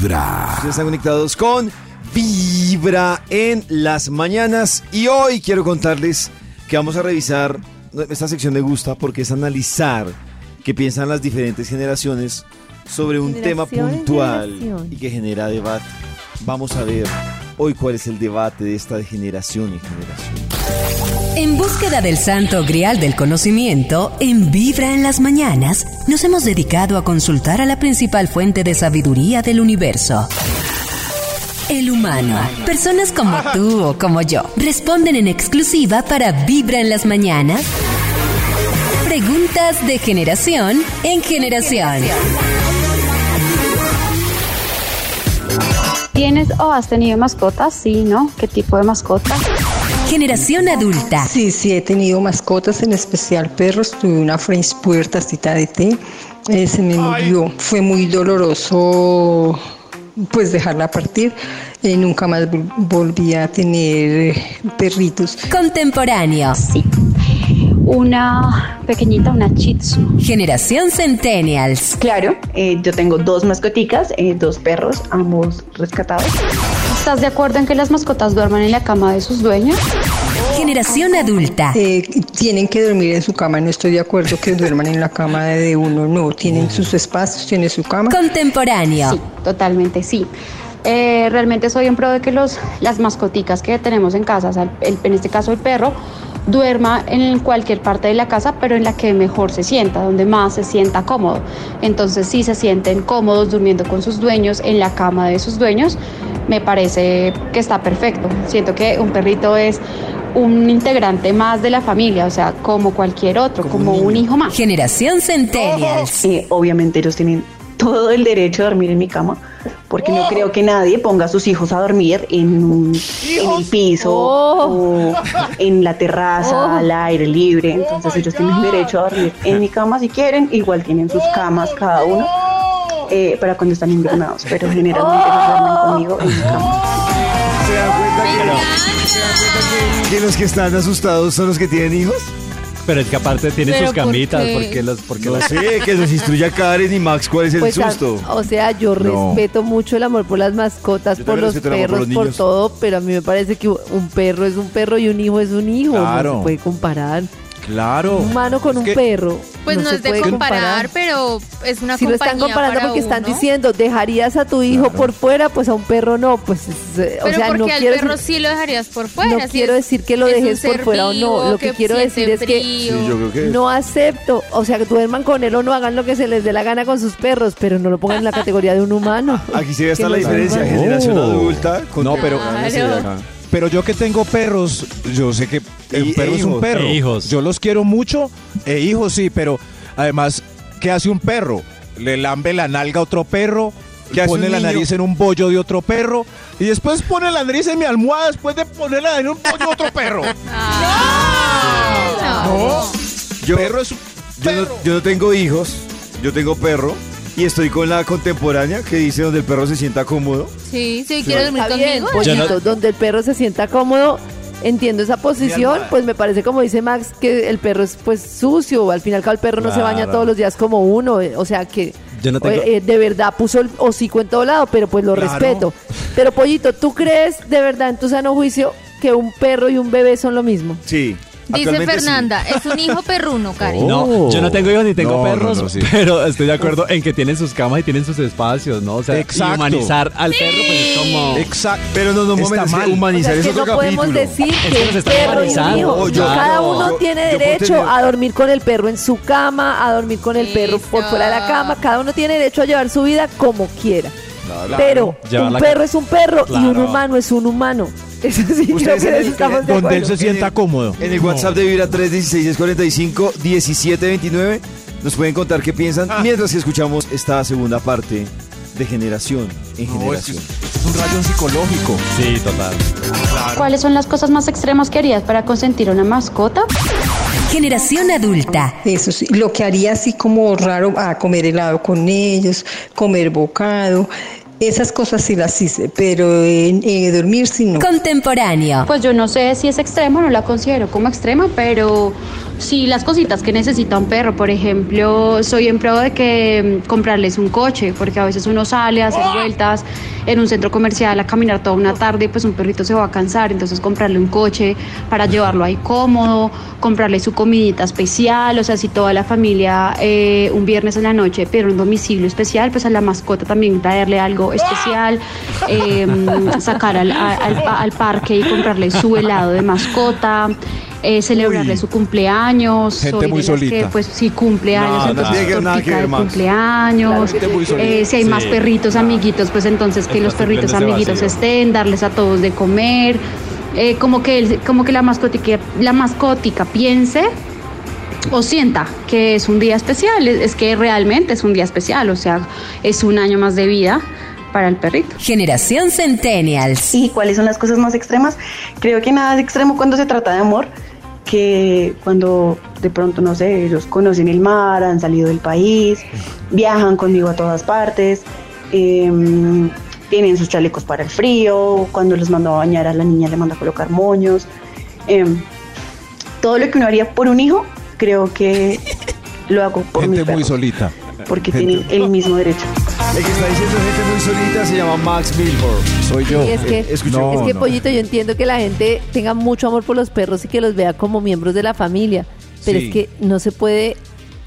Vibra. Ustedes están conectados con Vibra en las mañanas y hoy quiero contarles que vamos a revisar, esta sección me gusta porque es analizar qué piensan las diferentes generaciones sobre un tema puntual generación. y que genera debate. Vamos a ver hoy cuál es el debate de esta de generación en generación. En búsqueda del santo grial del conocimiento, en Vibra en las mañanas, nos hemos dedicado a consultar a la principal fuente de sabiduría del universo. El humano. Personas como tú o como yo responden en exclusiva para Vibra en las mañanas. Preguntas de generación en generación. ¿Tienes o has tenido mascotas? Sí, ¿no? ¿Qué tipo de mascota? Generación adulta. Sí, sí, he tenido mascotas, en especial perros. Tuve una French Puer tacita de té. Eh, se me murió. Fue muy doloroso pues dejarla partir. Eh, nunca más vol- volví a tener eh, perritos. Contemporáneo. Sí. Una pequeñita, una Shih Tzu. Generación Centennials. Claro, eh, yo tengo dos mascoticas, eh, dos perros, ambos rescatados. ¿Estás de acuerdo en que las mascotas duerman en la cama de sus dueños? Generación adulta. Eh, tienen que dormir en su cama. No estoy de acuerdo que duerman en la cama de uno. No, tienen sus espacios, tienen su cama. Contemporáneo. Sí, totalmente sí. Eh, realmente soy en pro de que los, las mascoticas que tenemos en casa, o sea, el- en este caso el perro, duerma en cualquier parte de la casa, pero en la que mejor se sienta, donde más se sienta cómodo. Entonces, si se sienten cómodos durmiendo con sus dueños en la cama de sus dueños, me parece que está perfecto. Siento que un perrito es un integrante más de la familia, o sea, como cualquier otro, como, un hijo más. Generación Centennials. Eh, obviamente ellos tienen todo el derecho de dormir en mi cama, porque no creo que nadie ponga a sus hijos a dormir en, un- en el piso o en la terraza, al aire libre. Entonces ellos tienen derecho a dormir en mi cama si quieren, igual tienen sus camas cada uno. eh, para cuando están invernados, pero generalmente ellos duermen conmigo en mi cama. ¿Se dan cuenta que, ¿se que los que están asustados son los que tienen hijos? Pero es que aparte tienen ¿Pero sus por camitas, qué? porque las, porque No las sé, que los instruya Karen y Max cuál es el Pues, a- susto. o sea, yo No. respeto mucho el amor por las mascotas, Yo por los por perros, los por niños. todo, pero a mí me parece que un perro es un perro y un hijo es un hijo. No Claro. se puede comparar. Claro. Un humano con Es un que- perro. Pues no, se es de comparar, pero es una Si lo están comparando para porque están diciendo, dejarías a tu hijo por fuera, pues a un perro no, pues es, eh, o Pero sea, porque no al quiero perro decir- sí lo dejarías por fuera. no si quiero es- decir que lo dejes por fuera o no, lo que, quiero decir es que frío. Sí, yo creo que no acepto, o sea, que duerman con él o no hagan lo que se les dé la gana con sus perros, pero no lo pongan en la categoría de un humano. Aquí hasta Que la no diferencia, generación adulta. No, pero-. Pero yo que tengo perros, yo sé que el Y- perro e es un perro. E hijos. Yo los quiero mucho, e hijos sí, pero además, ¿qué hace un perro? Le lambe la nalga a otro perro, ¿Qué hace pone un la niño? nariz en un bollo de otro perro, y después pone la nariz en mi almohada después de ponerla en un bollo de otro perro. No, Yo, perro es un yo, no, perro. yo no tengo hijos, yo tengo perro y estoy con la contemporánea que dice donde el perro se sienta cómodo. Sí, sí, quiero dormir conmigo. No- donde el perro se sienta cómodo. Entiendo esa posición, pues me parece como dice Max que el perro es pues sucio, al final el perro no se baña todos los días como uno, eh, o sea que Yo no tengo- eh, eh, de verdad puso el hocico en todo lado, pero pues lo Claro. respeto. Pero Pollito, ¿tú crees de verdad en tu sano juicio que un perro y un bebé son lo mismo? Sí. Dice sí. Fernanda, es un hijo perruno, Cari. No, yo no tengo hijos ni tengo No, perros, no, sí. pero estoy de acuerdo en que tienen sus camas y tienen sus espacios, ¿no? O sea, Exacto. humanizar al perro, pues es como... Exacto. Pero no, no, un Está momento, mal. O humanizar sea, es que otro no podemos decir Es que están perro y un humanizando. hijo. Oh, yo- Cada uno yo- tiene yo derecho tener- a dormir con el perro en su cama, a dormir con el perro por fuera de la cama. Cada uno tiene derecho a llevar su vida como quiera. Pero un perro es un perro y un humano es un humano. Eso sí, creo que en el- eso estamos de Donde él se sienta cómodo. En el WhatsApp de Vibra 316-645-1729 nos pueden contar qué piensan mientras que escuchamos esta segunda parte de generación en No, generación. es- es un rayo psicológico. Sí, total. ¿Cuáles son las cosas más extremas que harías para consentir una mascota? Generación adulta. Eso sí, lo que haría así como raro, a comer helado con ellos, comer bocado. Esas cosas sí las hice, pero en, en dormir sí no. Contemporáneo. Pues yo no sé si es extrema, no la considero como extrema, pero sí las cositas que necesita un perro. Por ejemplo, soy en pro de que mm, comprarles un coche, porque a veces uno sale a hacer vueltas en un centro comercial a caminar toda una tarde, pues un perrito se va a cansar, entonces comprarle un coche para llevarlo ahí cómodo, comprarle su comidita especial, o sea, si toda la familia eh, un viernes en la noche pide un domicilio especial, pues a la mascota también traerle algo especial, eh, sacar al, al- al parque y comprarle su helado de mascota. Eh, celebrarle Uy. su cumpleaños, Gente soy muy de las que solita. pues si cumpleaños, No, entonces nada que- nada que tortica ver, de Max. cumpleaños, Gente muy solita. eh, si hay más Sí, perritos claro. amiguitos, pues entonces que los perritos amiguitos estén, darles a todos de comer, eh, como que el- como que la mascotica, la mascotica piense o sienta que es un día especial, es, es que realmente es un día especial, o sea, es un año más de vida para el perrito. Generación Centennials. ¿Y cuáles son las cosas más extremas? Creo que nada es extremo cuando se trata de amor, que cuando de pronto, no sé, ellos conocen el mar, han salido del país, viajan conmigo a todas partes, em, tienen sus chalecos para el frío, cuando los mando a bañar a la niña le mando a colocar moños. em, todo lo que uno haría por un hijo, creo que lo hago por mi Gente muy perro, solita. porque gente- tienen el mismo derecho. El que está diciendo gente muy solita se llama Max Milford. Soy yo. Y es que, Eh, escucho. No, es que no. Pollito, yo entiendo que la gente tenga mucho amor por los perros y que los vea como miembros de la familia, pero Sí. es que no se puede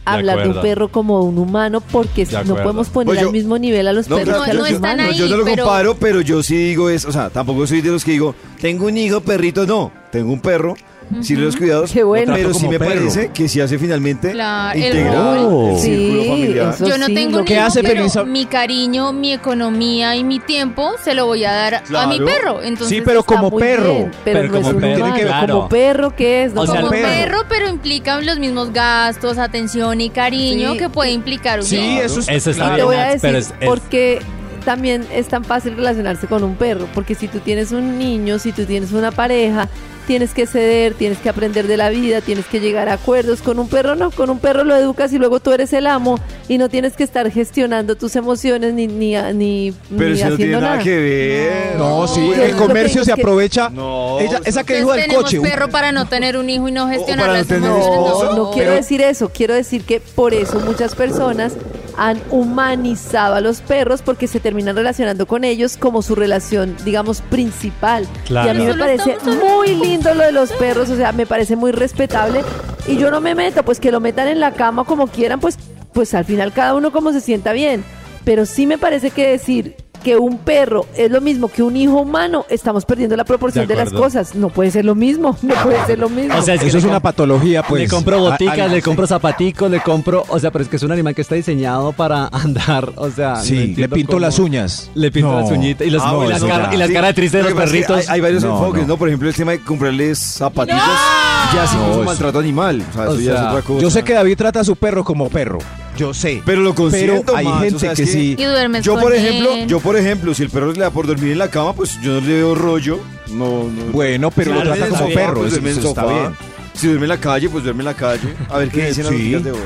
hablar de un perro como un humano porque no podemos poner Pues yo- al mismo nivel a los No, perros claro, que a los yo- están humanos. no, yo no lo pero- comparo, pero yo sí digo es, o sea, tampoco soy de los que digo, tengo un hijo, perrito, no, tengo un perro, sí los cuidados, Qué bueno. pero sí me perro. parece que sí hace finalmente Claro, el integrar rol. el círculo Sí, familiar. eso Yo no sí, tengo lo que hace pero feliz a- mi cariño, mi economía y mi tiempo se lo voy a dar a mi Claro. perro. Entonces, Sí, pero Está como muy perro. bien, pero, Pero no es como un perro, humano. tiene que- claro. Como perro, ¿qué es? No O sea, como perro. perro, pero implica los mismos gastos, atención y cariño Sí. que puede implicar un Sí, eso es. Eso está Y te bien, voy a Max, decir pero es- es- por qué también es tan fácil relacionarse con un perro, porque si tú tienes un niño, si tú tienes una pareja, tienes que ceder, tienes que aprender de la vida, tienes que llegar a acuerdos. Con un perro no, con un perro lo educas y luego tú eres el amo y no tienes que estar gestionando tus emociones ni ni ni, Pero ni si no tiene haciendo nada nada. que ver. No, sí, Yo el comercio se aprovecha. No, Ella- esa que dijo del tenemos coche. perro para no tener un hijo y no gestionar no las tener- emociones. No, No, no quiero pero- decir eso, quiero decir que por eso muchas personas han humanizado a los perros porque se terminan relacionando con ellos como su relación, digamos, principal. Claro. Y a mí me parece muy lindo lo de los perros, o sea, me parece muy respetable y yo no me meto, pues que lo metan en la cama como quieran, pues pues al final cada uno como se sienta bien, pero sí me parece que decir que un perro es lo mismo que un hijo humano, estamos perdiendo la proporción De de, las cosas. No puede ser lo mismo, no puede ser lo mismo. O sea, es que Eso es una patología, pues. le compro boticas, a- le compro zapaticos, le compro. O sea, pero es que es un animal que está diseñado para andar. O sea, no Sí, le pinto cómo- las uñas. Le pinto No. las uñitas y, los- Ah, y las, no, cara- ya. y las Sí, caras tristes de lo los perritos. Hay, hay varios No, enfoques, no. no. Por ejemplo, el tema de comprarles zapatitos ¡No! Ya sí No, es un eso- maltrato animal. O sea, eso O ya es otra cosa. Yo sé que David trata a su perro como perro. Yo sé. Pero lo consiento, Pero hay gente o sea, es que sí. Y duermes Yo con por ejemplo, él. yo por ejemplo, si el perro le da por dormir en la cama, pues yo no le veo rollo. No, no. Bueno, pero Si lo trata como sofá, perro. pues eso- duerme en el eso está bien. Si duerme en la calle, pues duerme en la calle. A ver qué Eh, dicen las sí. noticias de voz.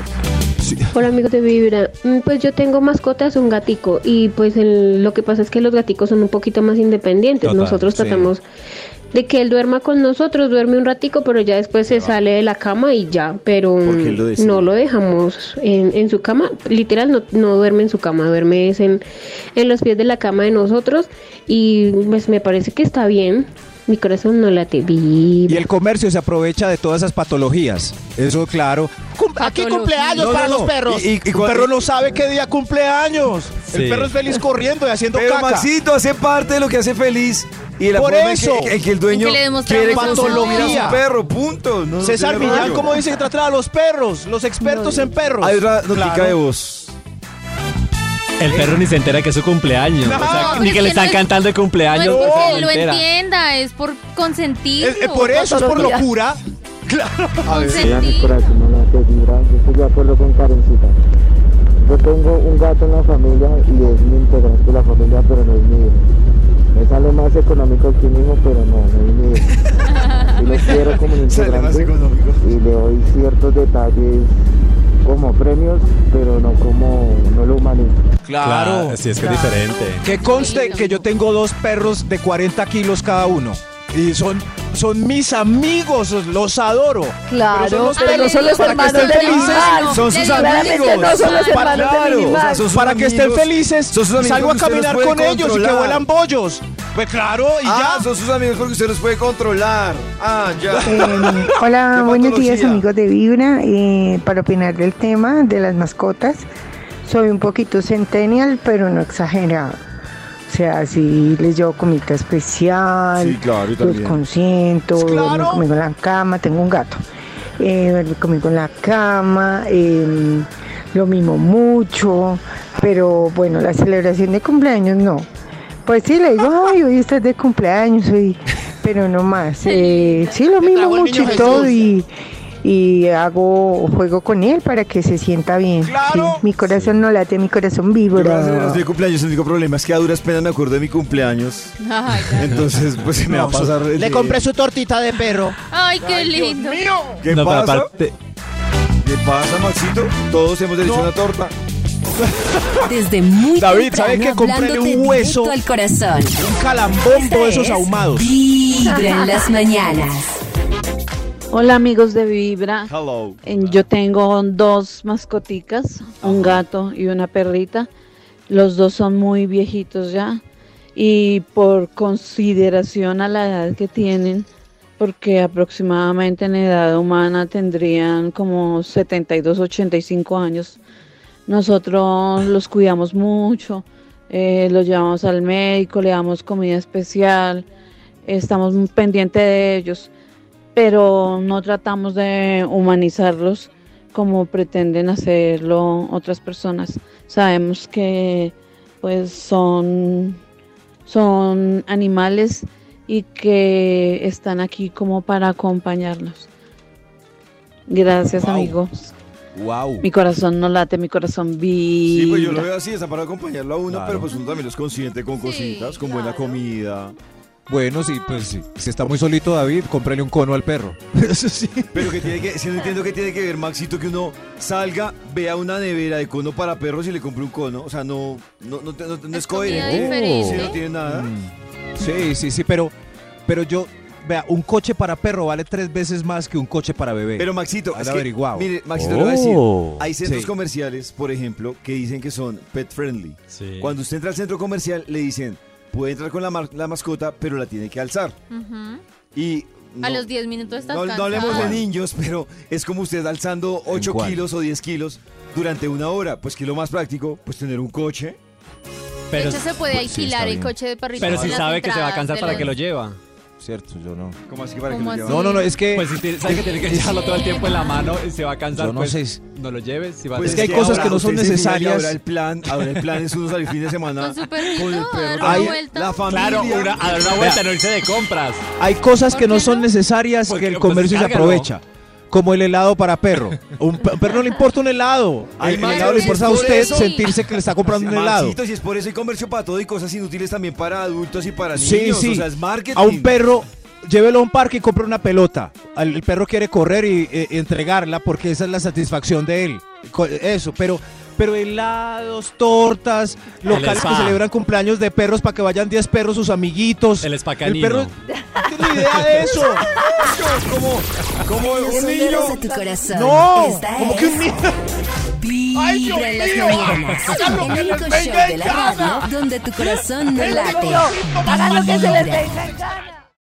Hola amigos de Vibra, Mm, pues yo tengo mascotas, un gatico y pues el- lo que pasa es que los gaticos son un poquito más independientes. Total, Nosotros sí. De que él duerma con nosotros, duerme un ratico, pero ya después se sale de la cama y ya, pero lo no lo dejamos en, en su cama, literal no, no duerme en su cama, duerme es en, en los pies de la cama de nosotros y pues me parece que está bien. Mi corazón no late Y vibra. el comercio se aprovecha de todas esas patologías. Eso, claro. Cum- Aquí cumpleaños No, para no, los perros. Y- y- y el perro no sabe qué día cumpleaños. Sí. El perro es feliz corriendo y haciendo Pero caca. Maxito hace parte de lo que hace feliz. Y la Por en eso. que, en que el dueño que quiere a Patología. su perro, punto. César Millán. ¿cómo dice que trata a los perros? Los expertos en perros. Hay otra notica Claro. de voz. El perro ni se entera que es su cumpleaños. No, o sea, pero ni es que le no están es- cantando No es cumpleaños. porque no él se lo entera. entienda, es por consentirlo. Eh, por eso, es por locura. Consentir. corazón no la hace vibrar. Yo estoy de acuerdo con Karencita. Yo tengo un gato en la familia y es mi integrante de la familia, pero no es hijo. Me sale más económico que un hijo, pero no, no es hijo. Y lo quiero como un Sale más integrante económico. y le doy ciertos detalles como premios, pero no como, no lo humanizo. Claro. sí, es que es diferente. Que conste que yo tengo dos perros de 40 kilos cada uno. Y son, son mis amigos, los adoro. Claro, Pero son los pero no perros son los que estén felices. animal. Son sus amigos. no son los Para- hermanos claro, animal. o sea, son sus Para que estén felices, Son sus amigos salgo a caminar con ellos y que vuelan bollos. Pues claro, y Ah, ya. son sus amigos porque usted los puede controlar. Ah, ya. Eh, hola, buenos días amigos de Vibra. Eh, para opinar del tema de las mascotas, soy un poquito centennial, pero no exagerado. O sea, si les llevo comida especial, Sí, claro, yo los consiento, Claro. conmigo en la cama, tengo un gato. Eh, duerme conmigo en la cama, eh, lo mimo mucho, pero bueno, la celebración de cumpleaños no. Pues sí, le digo, ay, hoy estás de cumpleaños, hoy, pero no más. Eh, sí, lo el mucho y todo y, y hago juego con él para que se sienta bien. Claro. Sí, mi corazón no late, mi corazón vibra. mi cumpleaños, el único problema es que a duras penas me acuerdo de mi cumpleaños. Ay. Entonces, pues se me va a pasar. el Le día. compré su tortita de perro. Ay, qué lindo. ¿Qué No, pasa? aparte- ¿Qué pasa, Maxito? Todos hemos derecho a una torta. Desde muy David, temprano, ¿sabe qué? Cómprele hablándote un hueso. al corazón. Un calambón, todos esos Es ahumados. Vibra en las mañanas. Hola amigos de Vibra. Hello. Yo tengo dos mascoticas, un gato y una perrita. Los dos son muy viejitos ya y por consideración a la edad que tienen, porque aproximadamente en edad humana tendrían como 72, 85 años. Nosotros los cuidamos mucho, eh, los llevamos al médico, le damos comida especial, estamos pendientes de ellos pero no tratamos de humanizarlos como pretenden hacerlo otras personas. Sabemos que pues son, son animales y que están aquí como para acompañarnos. Gracias Wow. amigos. Wow. Mi corazón no late, mi corazón vibra. Sí, pues yo lo veo así, está para acompañarlo a uno, Claro. pero pues uno también los consiente con Sí, cositas, con buena claro. comida. Bueno, sí, pues sí. Si está muy solito David, cómprele un cono al perro. Eso sí. Pero que tiene que, si no entiendo que tiene que ver, Maxito, que uno salga, vea una nevera de cono para perros y le compre un cono. O sea, no, no, no, no- no es, Es coherente. diferente. Sí, no tiene nada. Mm. Sí, sí, sí, pero, pero yo, vea, un coche para perro vale tres veces más que un coche para bebé. Pero Maxito, es que, averiguado. mire, Maxito le voy a decir, Oh. hay centros Sí. comerciales, por ejemplo, que dicen que son pet friendly. Sí. Cuando usted entra al centro comercial, le dicen, puede entrar con la, la mascota, pero la tiene que alzar. Y A los 10 minutos estás no, no cansado. hablemos de niños, pero es como usted alzando 8 cuál? kilos o 10 kilos durante una hora. Pues que lo más práctico, pues tener un coche. De hecho, se puede Sí, alquilar está el coche de perrito. Pero si sabe que se va a cansar de para los- que lo lleva. Cierto, yo no. ¿Cómo así para que ¿Cómo lo lleve? No, no, no, es que... Pues si tiene- sabe que tiene que llevarlo todo el tiempo en la mano y se va a cansar, Yo no pues sé. no lo lleves. Si va a Pues Es que hay cosas ahora que no son necesarias. Ahora el plan, ahora el plan es uno salir fin de semana Con con el a dar perro. una Ay, vuelta. La familia. Claro, una, a dar una vuelta, no irse de compras. Hay cosas que ¿Por no son necesarias Porque, que el pues, comercio se aprovecha. Como el helado para perro. Un pe- perro no le importa un helado. Ay, el helado le importa a usted eso- sentirse que le está comprando un helado. Si es por eso hay comercio para todo y cosas inútiles también para adultos y para Sí, niños. sí. O sea, es marketing. A un perro, llévelo a un parque y compre una pelota. Al- El perro quiere correr y eh, entregarla porque esa es la satisfacción de él. Eso, pero, pero helados, tortas, locales que celebran cumpleaños de perros para que vayan 10 perros, sus amiguitos. El spa El perro no tiene ni idea de eso. Como, como un niño. tu corazón. No, Esta como es que un niño. Vibra en las mañanas. El único show de la radio donde tu corazón no late. Hagan lo que se les gana.